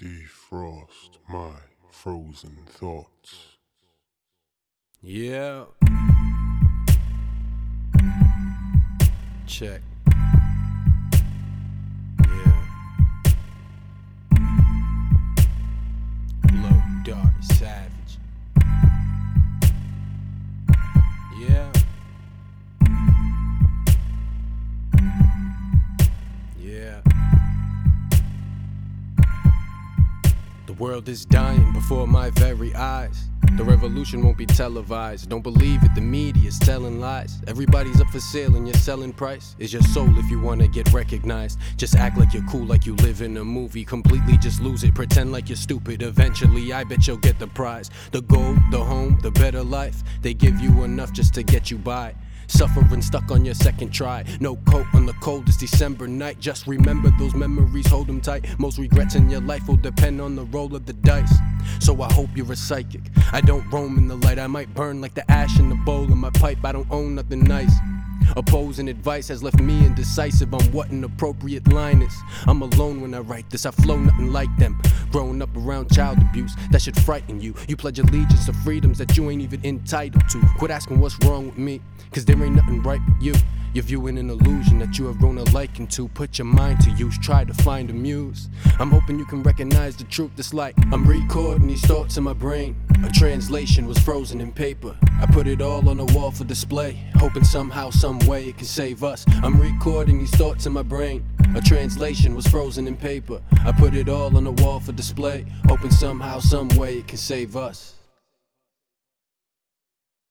Defrost my frozen thoughts. Yeah. Check. Yeah. Blow dark savage. The world is dying before my very eyes. The revolution won't be televised. Don't believe it, the media's telling lies. Everybody's up for sale and you're selling price. Is your soul if you wanna get recognized? Just act like you're cool, like you live in a movie. Completely just lose it, pretend like you're stupid. Eventually, I bet you'll get the prize. The gold, the home, the better life. They give you enough just to get you by. Suffering stuck on your second try. No coat on the coldest December night. Just remember those memories, hold them tight. Most regrets in your life will depend on the roll of the dice. So I hope you're a psychic. I don't roam in the light, I might burn like the ash in the bowl of my pipe. I don't own nothing nice. Opposing advice has left me indecisive on what an appropriate line is. I'm alone when I write this, I flow nothing like them. Growing up around child abuse, that should frighten you. You pledge allegiance to freedoms that you ain't even entitled to. Quit asking what's wrong with me, cause there ain't nothing right with you. You're viewing an illusion that you have grown a liking to. Put your mind to use, try to find a muse. I'm hoping you can recognize the truth that's like I'm recording these thoughts in my brain. A translation was frozen in paper. I put it all on the wall for display, hoping somehow, some way it can save us. I'm recording these thoughts in my brain. A translation was frozen in paper. I put it all on the wall for display, hoping somehow, some way it can save us.